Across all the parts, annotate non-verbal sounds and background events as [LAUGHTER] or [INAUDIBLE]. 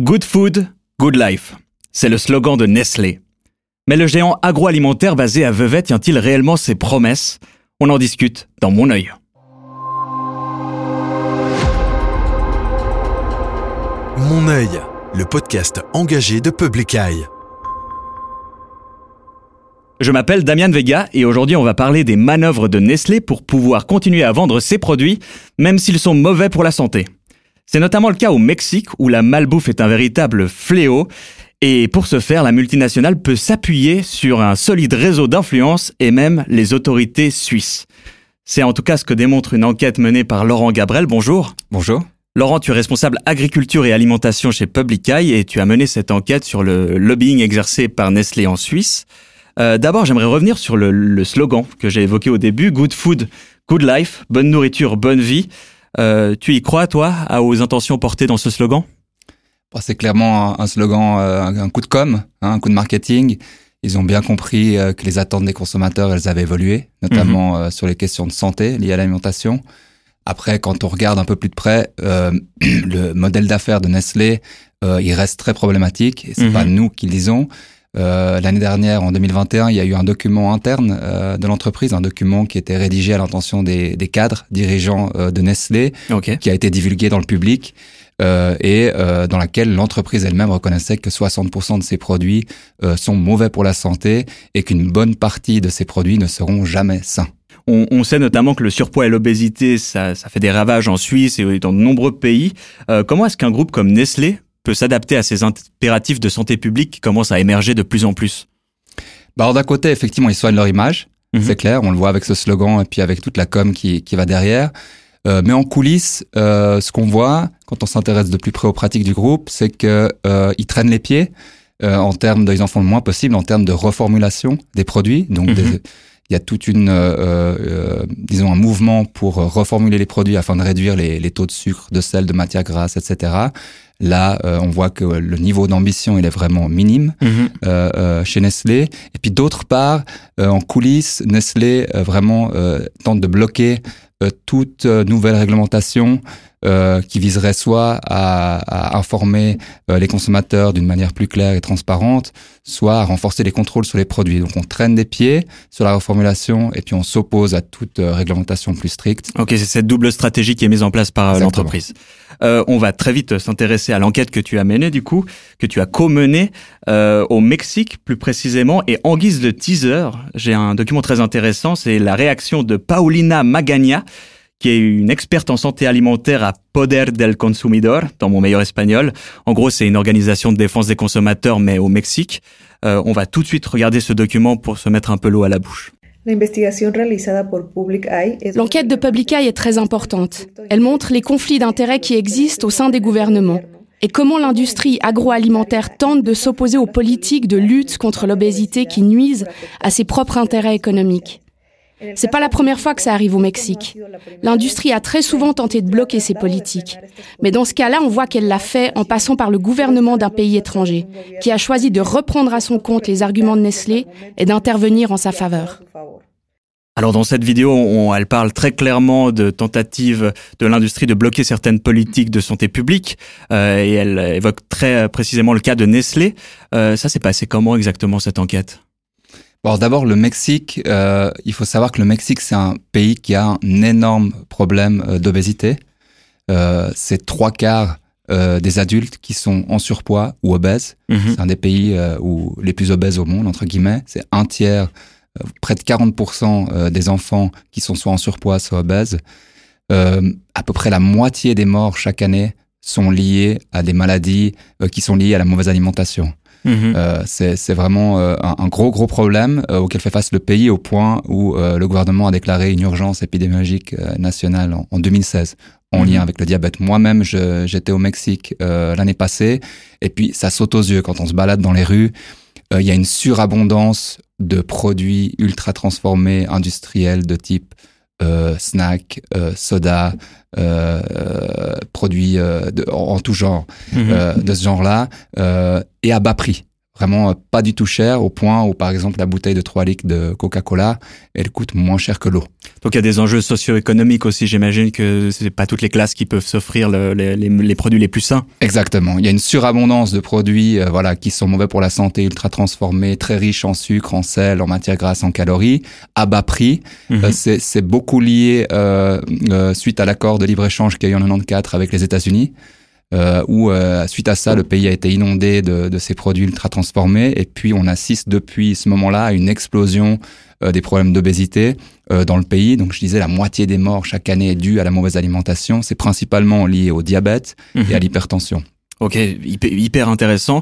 Good food, good life. C'est le slogan de Nestlé. Mais le géant agroalimentaire basé à Vevey tient-il réellement ses promesses? On en discute dans mon œil. Mon œil, le podcast engagé de Public Eye. Je m'appelle Damian Vega et aujourd'hui on va parler des manœuvres de Nestlé pour pouvoir continuer à vendre ses produits, même s'ils sont mauvais pour la santé. C'est notamment le cas au Mexique où la malbouffe est un véritable fléau. Et pour ce faire, la multinationale peut s'appuyer sur un solide réseau d'influence et même les autorités suisses. C'est en tout cas ce que démontre une enquête menée par Laurent Gabrel. Bonjour. Bonjour. Laurent, tu es responsable agriculture et alimentation chez Public Eye et tu as mené cette enquête sur le lobbying exercé par Nestlé en Suisse. Euh, d'abord, j'aimerais revenir sur le, le slogan que j'ai évoqué au début, Good Food, Good Life, bonne nourriture, bonne vie. Euh, tu y crois, toi, aux intentions portées dans ce slogan? C'est clairement un slogan, euh, un coup de com, hein, un coup de marketing. Ils ont bien compris euh, que les attentes des consommateurs, elles avaient évolué, notamment mhm. sur les questions de santé liées à l'alimentation. Après, quand on regarde un peu plus de près, [CLEARS THROAT] le modèle d'affaires de Nestlé, il reste très problématique. C'est pas mhm. nous qui lisons. Euh, L'année dernière, en 2021, il y a eu un document interne euh, de l'entreprise, un document qui était rédigé à l'intention des, des, cadres dirigeants euh, de Nestlé, qui a été divulgué dans le public. Euh, et euh, dans laquelle l'entreprise elle-même reconnaissait que 60% de ses produits sont mauvais pour la santé et qu'une bonne partie de ces produits ne seront jamais sains. On, on, sait notamment que le surpoids et l'obésité, ça, ça, fait des ravages en Suisse et dans de nombreux pays. comment est-ce qu'un groupe comme Nestlé peut s'adapter à ces impératifs de santé publique qui commencent à émerger de plus en plus bah, D'un côté, effectivement, ils soignent leur image, mhm. c'est clair, on le voit avec ce slogan et puis avec toute la com qui, qui va derrière. Euh, mais en coulisses, euh, ce qu'on voit quand on s'intéresse de plus près aux pratiques du groupe, c'est que euh, ils traînent les pieds euh, en termes de, ils en font le moins possible en termes de reformulation des produits. Donc, mhm. il y a toute une, euh, euh, disons, un mouvement pour reformuler les produits afin de réduire les, les, taux de sucre, de sel, de matière grasse, etc. Là, euh, on voit que le niveau d'ambition, il est vraiment minime mhm. euh, euh, chez Nestlé. Et puis d'autre part, en coulisses, Nestlé vraiment tente de bloquer toute nouvelle réglementation euh, qui viserait soit à, à informer euh, les consommateurs d'une manière plus claire et transparente, soit à renforcer les contrôles sur les produits. Donc on traîne des pieds sur la reformulation et puis on s'oppose à toute euh, réglementation plus stricte. Ok, c'est cette double stratégie qui est mise en place par l'entreprise. on va très vite s'intéresser à l'enquête que tu as menée du coup, que tu as co-menée au Mexique plus précisément. Et en guise de teaser, j'ai un document très intéressant, c'est la réaction de Paulina Magagna, qui est une experte en santé alimentaire à Poder del Consumidor, dans mon meilleur espagnol. En gros, c'est une organisation de défense des consommateurs, mais au Mexique. Euh, on va tout de suite regarder ce document pour se mettre un peu l'eau à la bouche. L'enquête de Public Eye est très importante. Elle montre les conflits d'intérêts qui existent au sein des gouvernements et comment l'industrie agroalimentaire tente de s'opposer aux politiques de lutte contre l'obésité qui nuisent à ses propres intérêts économiques. C'est pas la première fois que ça arrive au Mexique. L'industrie a très souvent tenté de bloquer ces politiques. Mais dans ce cas-là, on voit qu'elle l'a fait en passant par le gouvernement d'un pays étranger, qui a choisi de reprendre à son compte les arguments de Nestlé et d'intervenir en sa faveur. Alors dans cette vidéo, elle parle très clairement de tentatives de l'industrie de bloquer certaines politiques de santé publique euh, et elle évoque très précisément le cas de Nestlé. Euh, ça s'est passé comment exactement cette enquête? Bon, d'abord, le Mexique, euh, il faut savoir que le Mexique, c'est un pays qui a un énorme problème euh, d'obésité. Euh, c'est trois quarts euh, des adultes qui sont en surpoids ou obèses. Mhm. C'est un des pays euh, où les plus obèses au monde, entre guillemets. C'est un tiers, près de 40% des enfants qui sont soit en surpoids, soit obèses. à peu près la moitié des morts chaque année sont liées à des maladies qui sont liées à la mauvaise alimentation. Mhm. Euh, c'est vraiment euh, un, gros gros problème euh, auquel fait face le pays au point où le gouvernement a déclaré une urgence épidémiologique nationale en, 2016 en mhm. lien avec le diabète. Moi-même, j'étais au Mexique l'année passée et puis ça saute aux yeux quand on se balade dans les rues. Il y a une surabondance de produits ultra transformés industriels de type euh, snacks, euh, soda, produits de, en, tout genre, mhm. de ce genre-là, et à bas prix. Vraiment euh, pas du tout cher au point où par exemple la bouteille de 3 litres de Coca-Cola elle coûte moins cher que l'eau. Donc il y a des enjeux socio-économiques aussi j'imagine que c'est pas toutes les classes qui peuvent s'offrir le, les, les, produits les plus sains. Exactement, il y a une surabondance de produits euh, voilà qui sont mauvais pour la santé, ultra transformés, très riches en sucre, en sel, en matières grasses, en calories, à bas prix. Mhm. Euh, c'est beaucoup lié euh, suite à l'accord de libre-échange qu'il y a eu en 94 avec les États-Unis euh, où euh, suite à ça, le pays a été inondé de, de, ces produits ultra transformés, et puis on assiste depuis ce moment-là à une explosion euh, des problèmes d'obésité dans le pays. Donc je disais, la moitié des morts chaque année est due à la mauvaise alimentation. C'est principalement lié au diabète et à mhm. l'hypertension. Ok, hyper, intéressant.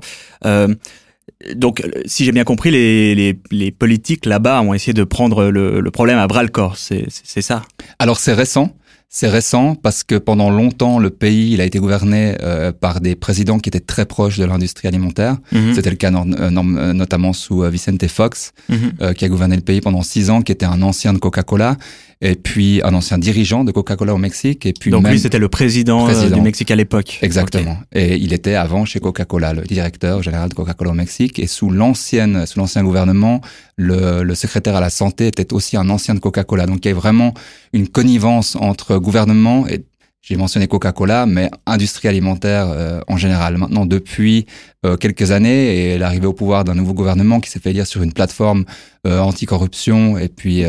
Donc, si j'ai bien compris, les, les, les politiques là-bas ont essayé de prendre le, le problème à bras le corps. C'est ça? Alors, c'est récent. C'est récent parce que pendant longtemps, le pays il a été gouverné euh, par des présidents qui étaient très proches de l'industrie alimentaire. Mhm. C'était le cas euh, euh, notamment sous Vicente Fox, mhm. qui a gouverné le pays pendant six ans, qui était un ancien de Coca-Cola et puis un ancien dirigeant de Coca-Cola au Mexique. Et puis Donc lui, c'était le président, du Mexique à l'époque. Exactement. Et il était avant chez Coca-Cola, le directeur général de Coca-Cola au Mexique. Et sous l'ancienne, sous l'ancien gouvernement, le, le, secrétaire à la santé était aussi un ancien de Coca-Cola. Donc il y a vraiment une connivence entre gouvernement et j'ai mentionné Coca-Cola, mais industrie alimentaire euh, en général. Maintenant, depuis euh, quelques années, et l'arrivée au pouvoir d'un nouveau gouvernement qui s'est fait lire sur une plateforme euh, anticorruption et puis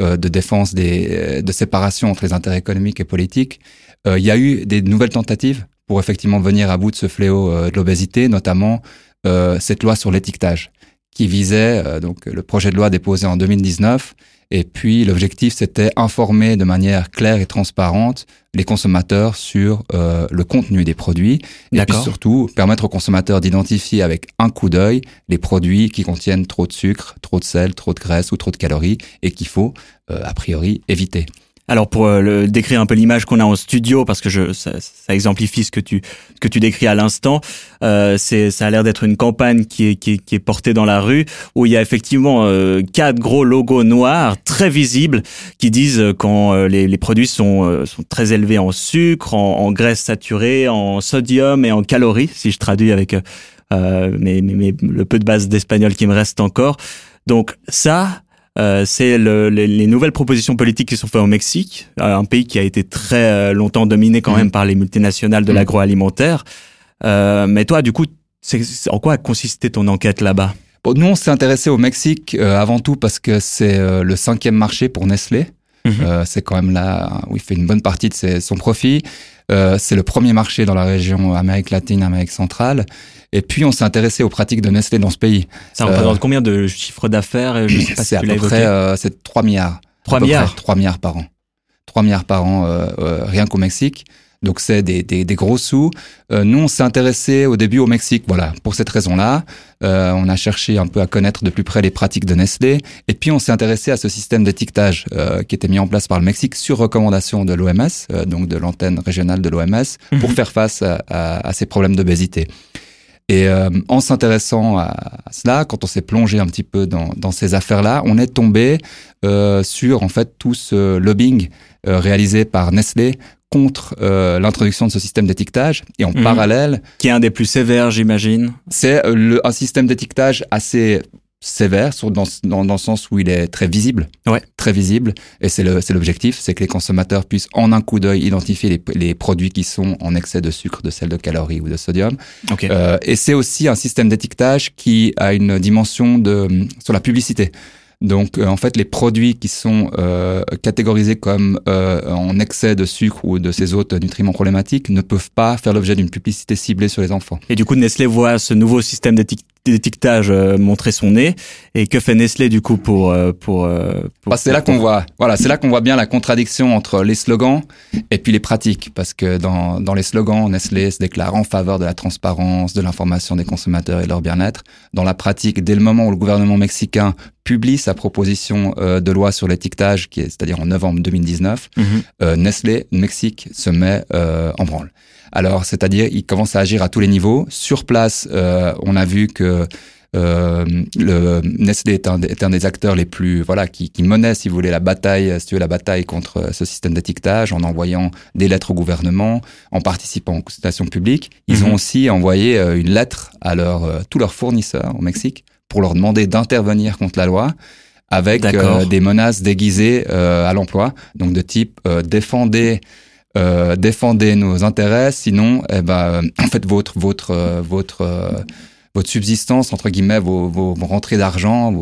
de défense des, de séparation entre les intérêts économiques et politiques, il y a eu des nouvelles tentatives pour effectivement venir à bout de ce fléau de l'obésité, notamment cette loi sur l'étiquetage qui visait donc le projet de loi déposé en 2019 et puis l'objectif, c'était informer de manière claire et transparente les consommateurs sur euh, le contenu des produits. Et puis surtout, permettre aux consommateurs d'identifier avec un coup d'œil les produits qui contiennent trop de sucre, trop de sel, trop de graisse ou trop de calories et qu'il faut, euh, a priori, éviter. Alors pour euh, le, décrire un peu l'image qu'on a en studio, parce que je, ça, ça, exemplifie ce que tu que tu décris à l'instant, euh, c'est ça a l'air d'être une campagne qui est, qui, est, qui est portée dans la rue où il y a effectivement euh, quatre gros logos noirs très visibles qui disent quand euh, les, les, produits sont sont très élevés en sucre, en, graisse saturée, en sodium et en calories, si je traduis avec euh, mais, mais, le peu de base d'espagnol qui me reste encore. Donc ça, euh, c'est le, les, nouvelles propositions politiques qui sont faites au Mexique, euh, un pays qui a été très euh, longtemps dominé quand mmh. même par les multinationales de mmh. l'agroalimentaire. mais toi, du coup, en quoi a consisté ton enquête là-bas? Bon, Nous, on s'est intéressé au Mexique avant tout parce que c'est le cinquième marché pour Nestlé. Mmh. c'est quand même là où il fait une bonne partie de son profit. C'est le premier marché dans la région Amérique latine, Amérique centrale. Et puis, on s'est intéressé aux pratiques de Nestlé dans ce pays. Ça représente euh, combien de chiffres d'affaires C'est à peu près euh, 3 milliards. 3 milliards 3 milliards par an. 3 milliards par an, euh, euh, rien qu'au Mexique. Donc c'est des, des, des, gros sous. Euh, nous, on s'est intéressé au début au Mexique, voilà, pour cette raison-là. Euh, on a cherché un peu à connaître de plus près les pratiques de Nestlé. Et puis on s'est intéressé à ce système d'étiquetage euh, qui était mis en place par le Mexique sur recommandation de l'OMS, donc de l'antenne régionale de l'OMS, pour mhm. faire face à, à, à ces problèmes d'obésité. Et euh, en s'intéressant à, cela, quand on s'est plongé un petit peu dans, dans ces affaires-là, on est tombé euh, sur en fait tout ce lobbying euh, réalisé par Nestlé contre euh, l'introduction de ce système d'étiquetage et en mhm. parallèle qui est un des plus sévères j'imagine c'est un système d'étiquetage assez sévère sur, dans, dans, dans, le sens où il est très visible, ouais. très visible, et c'est l'objectif, c'est que les consommateurs puissent en un coup d'œil identifier les, les, produits qui sont en excès de sucre, de sel, de calories ou de sodium. Okay. Euh, et c'est aussi un système d'étiquetage qui a une dimension de sur la publicité. Donc, euh, en fait, les produits qui sont euh, catégorisés comme euh, en excès de sucre ou de ces autres nutriments problématiques ne peuvent pas faire l'objet d'une publicité ciblée sur les enfants. Et du coup, Nestlé voit ce nouveau système d'étiquetage montrer son nez. Et que fait Nestlé du coup pour pour, pour bah, C'est là qu'on voit, voilà, c'est là qu'on voit bien la contradiction entre les slogans et puis les pratiques, parce que dans dans les slogans, Nestlé se déclare en faveur de la transparence, de l'information des consommateurs et de leur bien-être. Dans la pratique, dès le moment où le gouvernement mexicain publie sa proposition euh, de loi sur l'étiquetage, qui est, c'est-à-dire en novembre 2019, mhm. euh, Nestlé Mexique se met euh, en branle. Alors, c'est-à-dire, il commence à agir à tous les niveaux. Sur place, on a vu que Euh, le Nestlé est un, est un, des acteurs les plus voilà qui, qui menait si vous voulez la bataille si tu veux la bataille contre ce système d'étiquetage en envoyant des lettres au gouvernement en participant aux consultations publiques ils ont mhm. aussi envoyé une lettre à leur tous leurs fournisseurs au Mexique pour leur demander d'intervenir contre la loi avec des menaces déguisées à l'emploi. Donc de type défendez défendez nos intérêts. Sinon eh ben [CLEARS THROAT] en fait votre votre votre votre subsistance, entre guillemets, vos, vos, rentrées d'argent,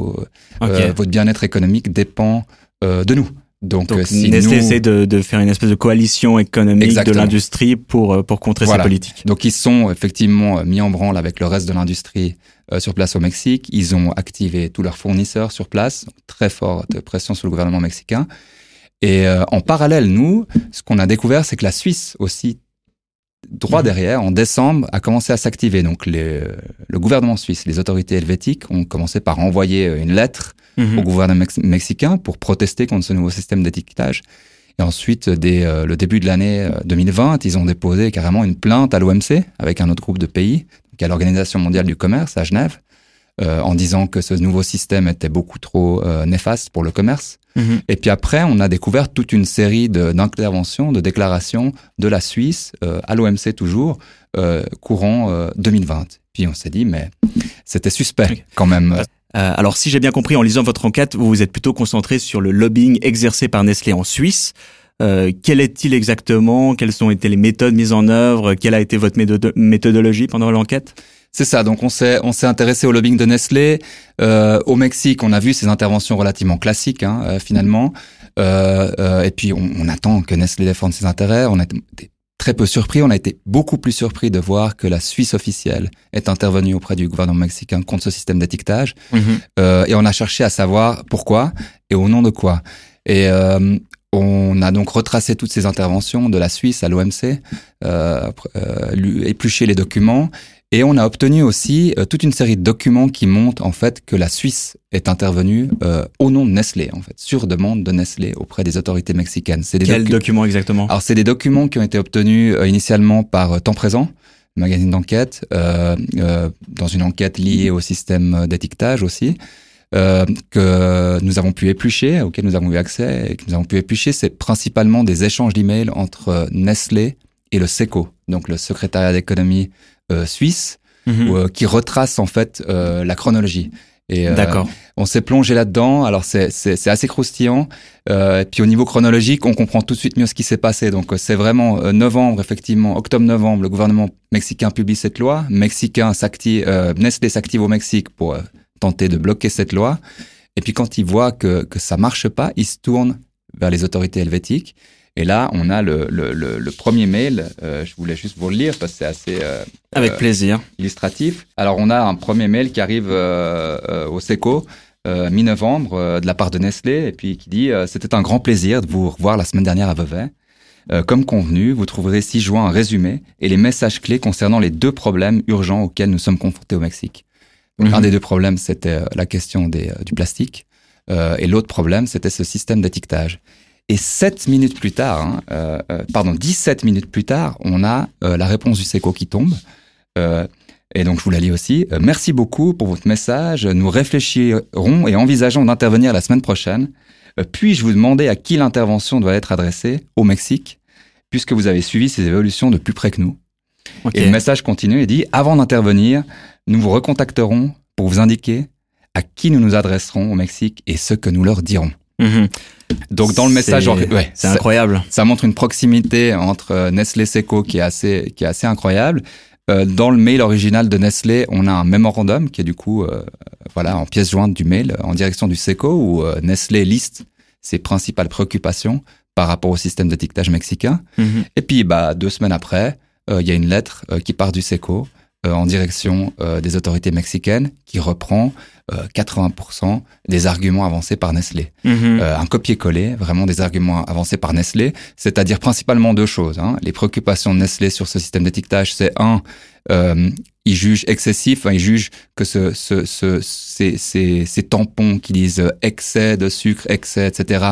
euh, votre bien-être économique dépend euh, de nous. Donc, Donc euh, si essaie de, de, faire une espèce de coalition économique de l'industrie pour, pour contrer ces politiques. Donc ils sont effectivement mis en branle avec le reste de l'industrie sur place au Mexique. Ils ont activé tous leurs fournisseurs sur place, très forte pression sur le gouvernement mexicain. Et en parallèle, nous, ce qu'on a découvert, c'est que la Suisse aussi droit derrière, en décembre, a commencé à s'activer. Donc les, le gouvernement suisse, les autorités helvétiques ont commencé par envoyer une lettre mhm. au gouvernement mexicain pour protester contre ce nouveau système d'étiquetage. Et ensuite, dès euh, le début de l'année 2020, euh, ils ont déposé carrément une plainte à l'OMC avec un autre groupe de pays, qui à l'Organisation mondiale du commerce à Genève, euh, en disant que ce nouveau système était beaucoup trop néfaste pour le commerce. Mhm. Et puis après, on a découvert toute une série d'interventions, de, déclarations de la Suisse, euh, à l'OMC toujours, euh, courant 2020. Euh, puis on s'est dit, mais c'était suspect quand même. alors si j'ai bien compris, en lisant votre enquête, vous vous êtes plutôt concentré sur le lobbying exercé par Nestlé en Suisse. Euh, quel est-il exactement? Quelles ont été les méthodes mises en œuvre? Quelle a été votre méthodologie pendant l'enquête? C'est ça. Donc on s'est on s'est intéressé au lobbying de Nestlé. Euh, au Mexique, on a vu ces interventions relativement classiques hein, euh, finalement. Euh, euh, et puis on, on, attend que Nestlé défende ses intérêts. On a été très peu surpris. On a été beaucoup plus surpris de voir que la Suisse officielle est intervenue auprès du gouvernement mexicain contre ce système d'étiquetage. Euh, et on a cherché à savoir pourquoi et au nom de quoi. Et euh, on a donc retracé toutes ces interventions de la Suisse à l'OMC, euh, euh, épluché les documents et on a obtenu aussi euh, toute une série de documents qui montrent en fait que la Suisse est intervenue euh, au nom de Nestlé, en fait, sur demande de Nestlé auprès des autorités mexicaines. C'est des Quels documents exactement? Alors c'est des documents qui ont été obtenus euh, initialement par Temps Présent, magazine d'enquête, dans une enquête liée au système d'étiquetage aussi. Que nous avons pu éplucher, auquel nous avons eu accès et que nous avons pu éplucher, c'est principalement des échanges d'emails entre Nestlé et le SECO, donc le secrétariat d'économie euh, suisse mhm. euh, qui retrace en fait euh, la chronologie. Et D'accord. on s'est plongé là-dedans. Alors c'est c'est assez croustillant. et puis au niveau chronologique, on comprend tout de suite mieux ce qui s'est passé. Donc c'est vraiment novembre, effectivement, octobre-novembre, le gouvernement mexicain publie cette loi. Mexicain s'active, Nestlé s'active au Mexique pour tenter de bloquer cette loi. Et puis quand il voit que que ça marche pas, il se tourne vers les autorités helvétiques. Et là, on a le, le, le, premier mail. Euh, je voulais juste vous le lire parce que c'est assez euh, avec euh, plaisir illustratif. Alors, on a un premier mail qui arrive au SECO mi-novembre de la part de Nestlé et puis qui dit c'était un grand plaisir de vous revoir la semaine dernière à Vevey. comme convenu, vous trouverez ci joint un résumé et les messages clés concernant les deux problèmes urgents auxquels nous sommes confrontés au Mexique. Donc, Un mhm. des deux problèmes, c'était la question des, du plastique. et l'autre problème, c'était ce système d'étiquetage. Et 7 minutes plus tard, hein, euh, euh, pardon, 17 minutes plus tard, on a euh, la réponse du SECO qui tombe. et donc, je vous la lis aussi. merci beaucoup pour votre message. Nous réfléchirons et envisageons d'intervenir la semaine prochaine. Puis-je vous demander à qui l'intervention doit être adressée? Au Mexique, puisque vous avez suivi ces évolutions de plus près que nous Et le message continue et dit, avant d'intervenir, nous vous recontacterons pour vous indiquer à qui nous nous adresserons au Mexique et ce que nous leur dirons. Mhm. Donc dans le message, ouais, c'est incroyable. Ça montre une proximité entre euh, Nestlé Seco qui est assez qui est assez incroyable. Euh, dans le mail original de Nestlé, on a un mémorandum qui est du coup euh, voilà en pièce jointe du mail en direction du Seco où Nestlé liste ses principales préoccupations par rapport au système d'étiquetage mexicain. Mhm. Et puis bah deux semaines après, il y a une lettre qui part du Seco en direction des autorités mexicaines qui reprend 80% des arguments avancés par Nestlé. Mhm. un copier-coller, vraiment des arguments avancés par Nestlé, c'est-à-dire principalement deux choses. Hein. Les préoccupations de Nestlé sur ce système d'étiquetage, c'est un, euh, ils jugent excessif, hein, ils jugent que ce, ce, ce, ces, ces, ces tampons qui disent excès de sucre, excès, etc.,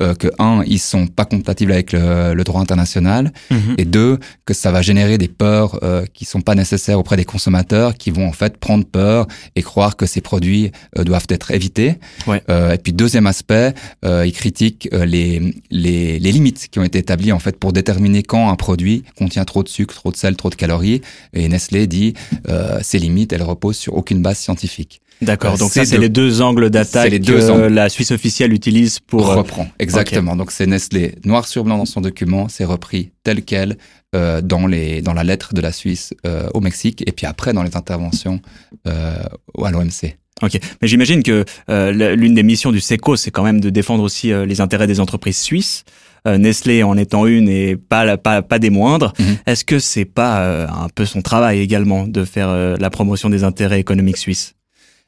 euh, que un, ils sont pas compatibles avec le, le droit international, Mhm. et deux, que ça va générer des peurs euh, qui sont pas nécessaires auprès des consommateurs, qui vont en fait prendre peur et croire que ces produits euh, doivent être évités. Ouais. Euh, et puis deuxième aspect, euh, ils critiquent euh, les, les les limites qui ont été établies en fait pour déterminer quand un produit contient trop de sucre, trop de sel, trop de calories. Et Nestlé dit ces limites, elles reposent sur aucune base scientifique. D'accord. Donc ça, c'est les deux angles d'attaque que angles. la Suisse officielle utilise pour. reprend exactement. Donc c'est Nestlé noir sur blanc dans son document, c'est repris tel quel euh, dans les dans la lettre de la Suisse euh, au Mexique et puis après dans les interventions euh, à l'OMC. Ok, mais j'imagine que euh, l'une des missions du SECO, c'est quand même de défendre aussi euh, les intérêts des entreprises suisses. Euh, Nestlé en étant une et pas la- pas pas des moindres. Mhm. Est-ce que c'est pas euh, un peu son travail également de faire euh, la promotion des intérêts économiques suisses?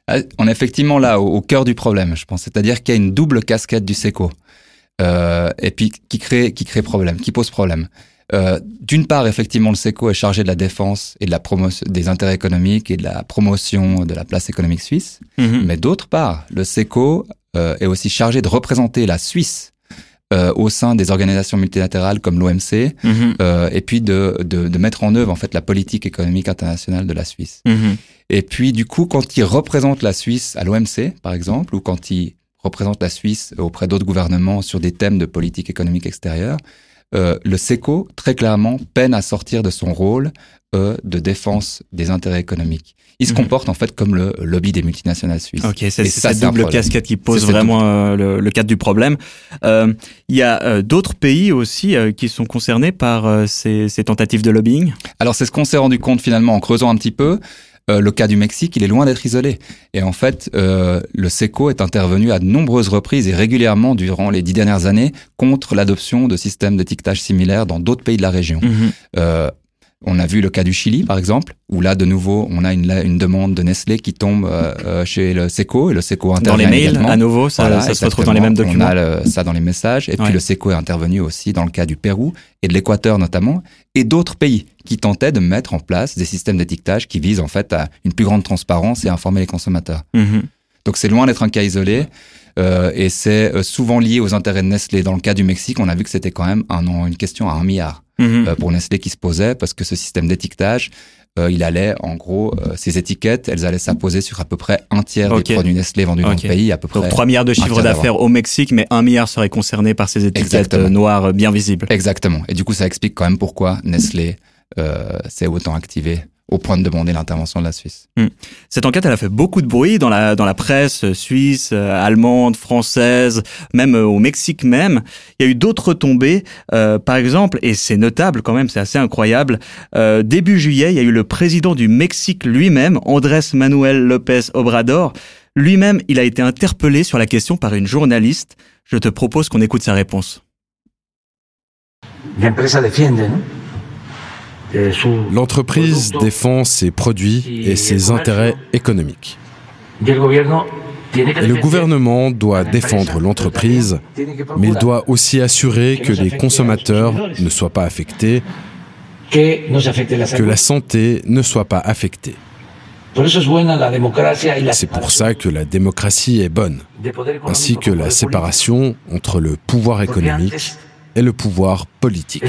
Ah, On est effectivement là au, au cœur du problème, je pense. C'est-à-dire qu'il y a une double casquette du SECO euh, et puis qui crée qui crée problème, qui pose problème. Euh, D'une part, effectivement, le SECO est chargé de la défense et de la promotion des intérêts économiques et de la promotion de la place économique suisse. Mhm. Mais d'autre part, le SECO euh, est aussi chargé de représenter la Suisse euh, au sein des organisations multilatérales comme l'OMC Mhm. euh, et puis de, de, de mettre en œuvre en fait la politique économique internationale de la Suisse. Mhm. Et puis du coup, quand il représente la Suisse à l'OMC, par exemple, ou quand il représente la Suisse auprès d'autres gouvernements sur des thèmes de politique économique extérieure, euh, le SECO, très clairement, peine à sortir de son rôle euh, de défense des intérêts économiques. Il se Mhm. comporte en fait comme le lobby des multinationales suisses. Ok, c'est cette double casquette qui pose vraiment euh, le, le cadre du problème. Il y a d'autres pays aussi qui sont concernés par ces, ces tentatives de lobbying? Alors c'est ce qu'on s'est rendu compte finalement en creusant un petit peu. Euh, le cas du Mexique, il est loin d'être isolé. Et en fait, euh, le SECO est intervenu à de nombreuses reprises et régulièrement durant les dix dernières années contre l'adoption de systèmes d'étiquetage similaires dans d'autres pays de la région. Mhm. Euh, on a vu le cas du Chili, par exemple, où là, de nouveau, on a une, une demande de Nestlé qui tombe euh, euh, chez le SECO et le SECO intervient Dans les mails, également. à nouveau, ça, Voilà, ça se retrouve dans les mêmes documents. On a le- ça dans les messages. Et puis le SECO est intervenu aussi dans le cas du Pérou et de l'Équateur notamment, et d'autres pays qui tentaient de mettre en place des systèmes d'étiquetage qui visent en fait à une plus grande transparence et à informer les consommateurs. Mhm. Donc c'est loin d'être un cas isolé. euh, et c'est euh, souvent lié aux intérêts de Nestlé. Dans le cas du Mexique, on a vu que c'était quand même un, une question à un milliard Mhm. euh, pour Nestlé qui se posait parce que ce système d'étiquetage, euh, il allait en gros, euh, ces étiquettes, elles allaient s'apposer sur à peu près un tiers Ok. des produits Nestlé vendus dans le pays, à peu près. Donc 3 milliards de chiffre d'affaires au Mexique, mais 1 milliard serait concerné par ces étiquettes Exactement. euh, noires euh, bien visibles. Exactement. Et du coup, ça explique quand même pourquoi Nestlé euh, s'est autant activé au point de demander l'intervention de la Suisse. Cette enquête, elle a fait beaucoup de bruit dans la, dans la presse euh, suisse, euh, allemande, française, même euh, au Mexique même. Il y a eu d'autres retombées, euh, par exemple, et c'est notable quand même, c'est assez incroyable. Euh, début juillet, il y a eu le président du Mexique lui-même, Andrés Manuel López Obrador. Lui-même, il a été interpellé sur la question par une journaliste. Je te propose qu'on écoute sa réponse. La empresa defiende, ¿no? L'entreprise défend ses produits et ses intérêts économiques. Et le gouvernement doit défendre l'entreprise, mais il doit aussi assurer que les consommateurs ne soient pas affectés, que la santé ne soit pas affectée. C'est pour ça que la démocratie est bonne, ainsi que la séparation entre le pouvoir économique et le pouvoir politique.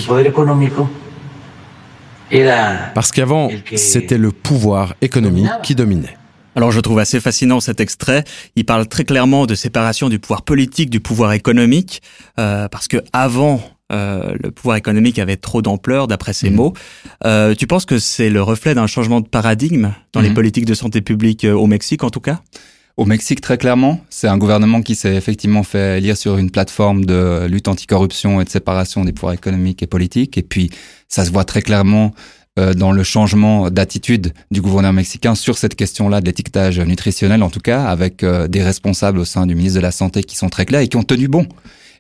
Parce qu'avant, c'était le pouvoir économique qui dominait. Alors je trouve assez fascinant cet extrait. Il parle très clairement de séparation du pouvoir politique du pouvoir économique, euh, parce que avant euh, le pouvoir économique avait trop d'ampleur, d'après ses Mhm. mots. Euh, tu penses que c'est le reflet d'un changement de paradigme dans les Mhm. politiques de santé publique euh, au Mexique, en tout cas? Au Mexique, très clairement, c'est un gouvernement qui s'est effectivement fait élire sur une plateforme de lutte anticorruption et de séparation des pouvoirs économiques et politiques. Et puis, ça se voit très clairement euh, dans le changement d'attitude du gouverneur mexicain sur cette question-là de l'étiquetage nutritionnel, en tout cas, avec euh, des responsables au sein du ministre de la Santé qui sont très clairs et qui ont tenu bon.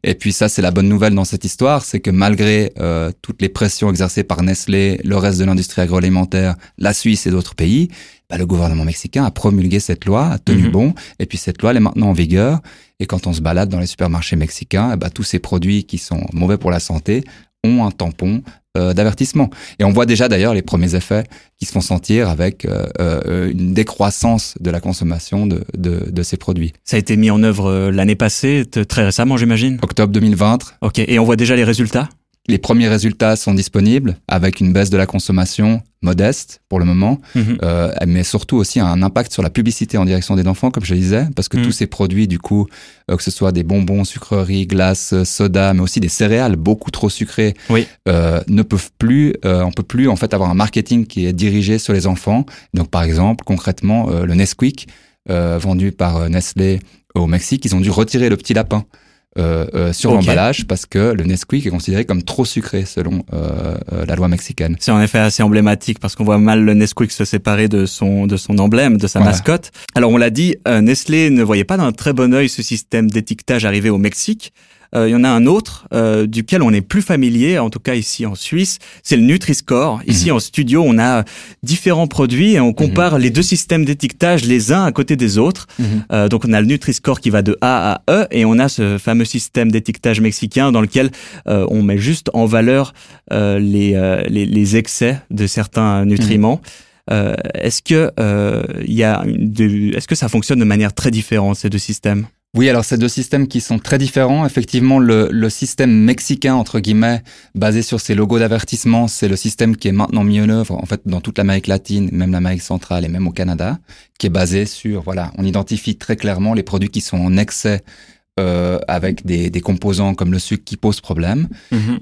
Et puis ça, c'est la bonne nouvelle dans cette histoire, c'est que malgré euh, toutes les pressions exercées par Nestlé, le reste de l'industrie agroalimentaire, la Suisse et d'autres pays, bah, le gouvernement mexicain a promulgué cette loi, a tenu Mhm. bon, et puis cette loi elle est maintenant en vigueur. Et quand on se balade dans les supermarchés mexicains, eh bah, tous ces produits qui sont mauvais pour la santé ont un tampon euh, d'avertissement. Et on voit déjà d'ailleurs les premiers effets qui se font sentir avec euh, euh, une décroissance de la consommation de, de, de ces produits. Ça a été mis en œuvre euh, l'année passée, très récemment, j'imagine? Octobre 2020, Ok. Et on voit déjà les résultats? Les premiers résultats sont disponibles avec une baisse de la consommation modeste pour le moment, Mhm. euh, mais surtout aussi un impact sur la publicité en direction des enfants, comme je le disais, parce que Mhm. tous ces produits, du coup, euh, que ce soit des bonbons, sucreries, glaces, euh, soda, mais aussi des céréales beaucoup trop sucrées, Oui. euh, ne peuvent plus, euh, on peut plus en fait avoir un marketing qui est dirigé sur les enfants. Donc, par exemple, concrètement, euh, le Nesquik euh, vendu par Nestlé au Mexique, ils ont dû retirer le petit lapin. Euh, euh, sur l'emballage parce que le Nesquik est considéré comme trop sucré selon euh, euh, la loi mexicaine. C'est en effet assez emblématique parce qu'on voit mal le Nesquik se séparer de son de son emblème, de sa Voilà. mascotte. Alors on l'a dit, Nestlé ne voyait pas d'un très bon œil ce système d'étiquetage arrivé au Mexique. Euh, Il y en a un autre euh, duquel on est plus familier, en tout cas ici en Suisse, c'est le Nutri-Score. Ici en studio, on a différents produits et on compare les deux systèmes d'étiquetage les uns à côté des autres. Euh, donc on a le Nutri-Score qui va de A à E et on a ce fameux système d'étiquetage mexicain dans lequel on met juste en valeur les, les, les excès de certains nutriments. Euh, est-ce que euh, y a de- est-ce que ça fonctionne de manière très différente ces deux systèmes? Oui, alors c'est deux systèmes qui sont très différents. Effectivement, le, le système mexicain, entre guillemets, basé sur ces logos d'avertissement, c'est le système qui est maintenant mis en œuvre, en fait, dans toute l'Amérique latine, même l'Amérique centrale et même au Canada, qui est basé sur, voilà, on identifie très clairement les produits qui sont en excès euh, avec des, des composants comme le sucre qui posent problème.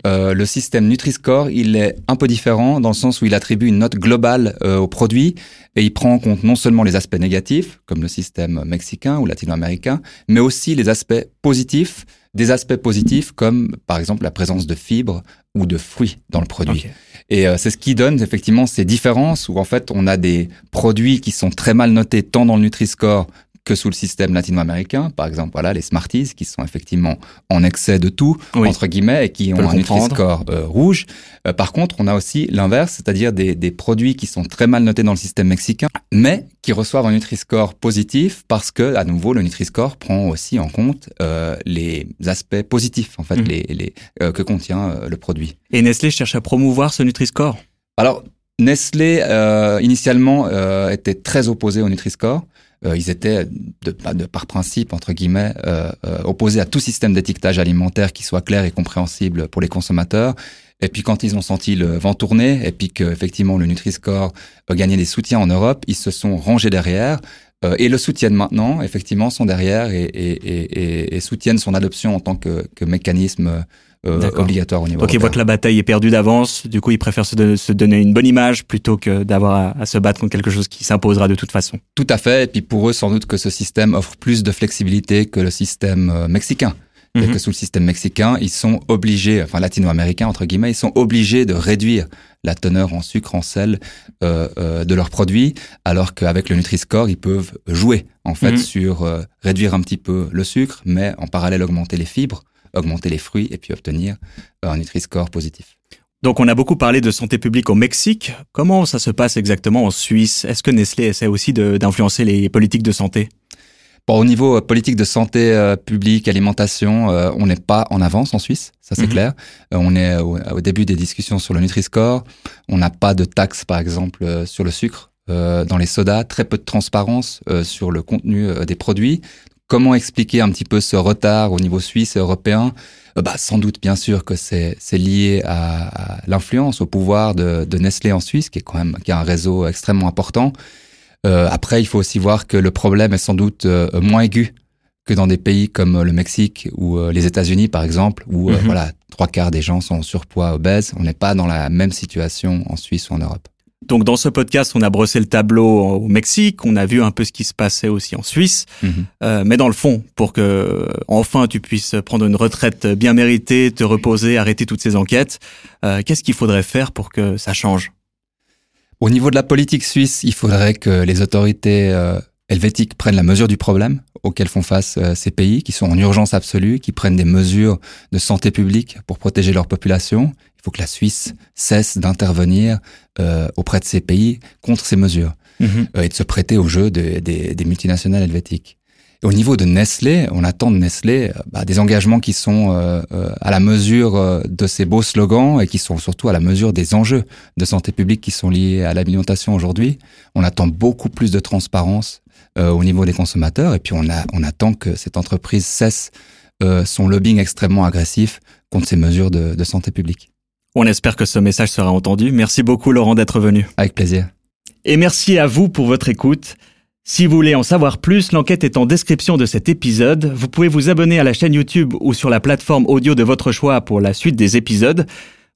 Euh, le système Nutri-Score, il est un peu différent dans le sens où il attribue une note globale euh, au produit et il prend en compte non seulement les aspects négatifs, comme le système mexicain ou latino-américain, mais aussi les aspects positifs, des aspects positifs comme par exemple la présence de fibres ou de fruits dans le produit. Et euh, c'est ce qui donne effectivement ces différences où en fait on a des produits qui sont très mal notés tant dans le Nutri-Score que sous le système latino-américain. Par exemple, voilà, les Smarties qui sont effectivement en excès de tout, Oui. entre guillemets, et qui ont un. Nutri-Score euh, rouge. Euh, par contre, on a aussi l'inverse, c'est-à-dire des, des produits qui sont très mal notés dans le système mexicain, mais qui reçoivent un Nutri-Score positif parce que, à nouveau, le Nutri-Score prend aussi en compte euh, les aspects positifs, en fait, Mhm. les, les, euh, que contient le produit. Et Nestlé cherche à promouvoir ce Nutri-Score? Alors, Nestlé, euh, initialement, euh, était très opposé au Nutri-Score. Euh, ils étaient, de, pas de- par principe, entre guillemets, euh, euh, opposés à tout système d'étiquetage alimentaire qui soit clair et compréhensible pour les consommateurs. Et puis quand ils ont senti le vent tourner, et puis que effectivement le Nutri-Score gagnait des soutiens en Europe, ils se sont rangés derrière et le soutiennent maintenant. Effectivement, sont derrière et, soutiennent son adoption en tant que, mécanisme. Obligatoire au niveau Donc ils voient que la bataille est perdue d'avance, du coup ils préfèrent se, don- se donner une bonne image plutôt que d'avoir à, à se battre contre quelque chose qui s'imposera de toute façon. Tout à fait. Et puis pour eux, sans doute que ce système offre plus de flexibilité que le système euh, mexicain. Et Mhm. que sous le système mexicain, ils sont obligés, enfin latino-américains entre guillemets, ils sont obligés de réduire la teneur en sucre, en sel euh, euh, de leurs produits, alors qu'avec le Nutri-Score, ils peuvent jouer en fait Mhm. sur euh, réduire un petit peu le sucre, mais en parallèle augmenter les fibres, augmenter les fruits et puis obtenir euh, un Nutri-Score positif. Donc on a beaucoup parlé de santé publique au Mexique. Comment ça se passe exactement en Suisse? Est-ce que Nestlé essaie aussi d'influencer les politiques de santé? Bon, au niveau euh, politique de santé euh, publique, alimentation, euh, on n'est pas en avance en Suisse, ça c'est Mhm. clair. On est au, au début des discussions sur le Nutri-Score. On n'a pas de taxe, par exemple, sur le sucre dans les sodas. Très peu de transparence sur le contenu des produits. Comment expliquer un petit peu ce retard au niveau suisse et européen? Euh, bah, Sans doute, bien sûr, que c'est lié à, à l'influence, au pouvoir de, de Nestlé en Suisse, qui est quand même qui a un réseau extrêmement important. Euh, après, il faut aussi voir que le problème est sans doute euh, moins aigu que dans des pays comme le Mexique ou euh, les États-Unis, par exemple, où Mhm. voilà trois quarts des gens sont en surpoids, obèses. On n'est pas dans la même situation en Suisse ou en Europe. Donc dans ce podcast, on a brossé le tableau au Mexique, on a vu un peu ce qui se passait aussi en Suisse, Mhm. Euh, mais dans le fond, pour que euh, enfin tu puisses prendre une retraite bien méritée, te reposer, arrêter toutes ces enquêtes, euh, qu'est-ce qu'il faudrait faire pour que ça change? Au niveau de la politique suisse, il faudrait que les autorités euh, helvétiques prennent la mesure du problème auquel font face euh, ces pays, qui sont en urgence absolue, qui prennent des mesures de santé publique pour protéger leur population. Il faut que la Suisse cesse d'intervenir euh, auprès de ces pays contre ces mesures. mhm. et de se prêter au jeu des, des multinationales helvétiques au niveau de Nestlé, on attend de Nestlé euh, bah, des engagements qui sont euh, euh, à la mesure de ces beaux slogans et qui sont surtout à la mesure des enjeux de santé publique qui sont liés à l'alimentation aujourd'hui. On attend beaucoup plus de transparence au niveau des consommateurs et puis on, a, on attend que cette entreprise cesse son lobbying extrêmement agressif contre ces mesures de, de santé publique. On espère que ce message sera entendu. Merci beaucoup Laurent d'être venu. Avec plaisir. Et merci à vous pour votre écoute. Si vous voulez en savoir plus, l'enquête est en description de cet épisode. Vous pouvez vous abonner à la chaîne YouTube ou sur la plateforme audio de votre choix pour la suite des épisodes.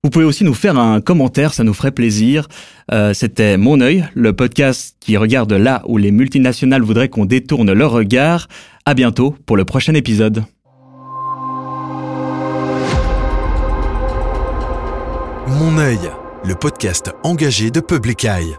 Vous pouvez aussi nous faire un commentaire, ça nous ferait plaisir. Euh, C'était Mon œil, le podcast qui regarde là où les multinationales voudraient qu'on détourne leur regard. À bientôt pour le prochain épisode. Mon œil, le podcast engagé de Public Eye.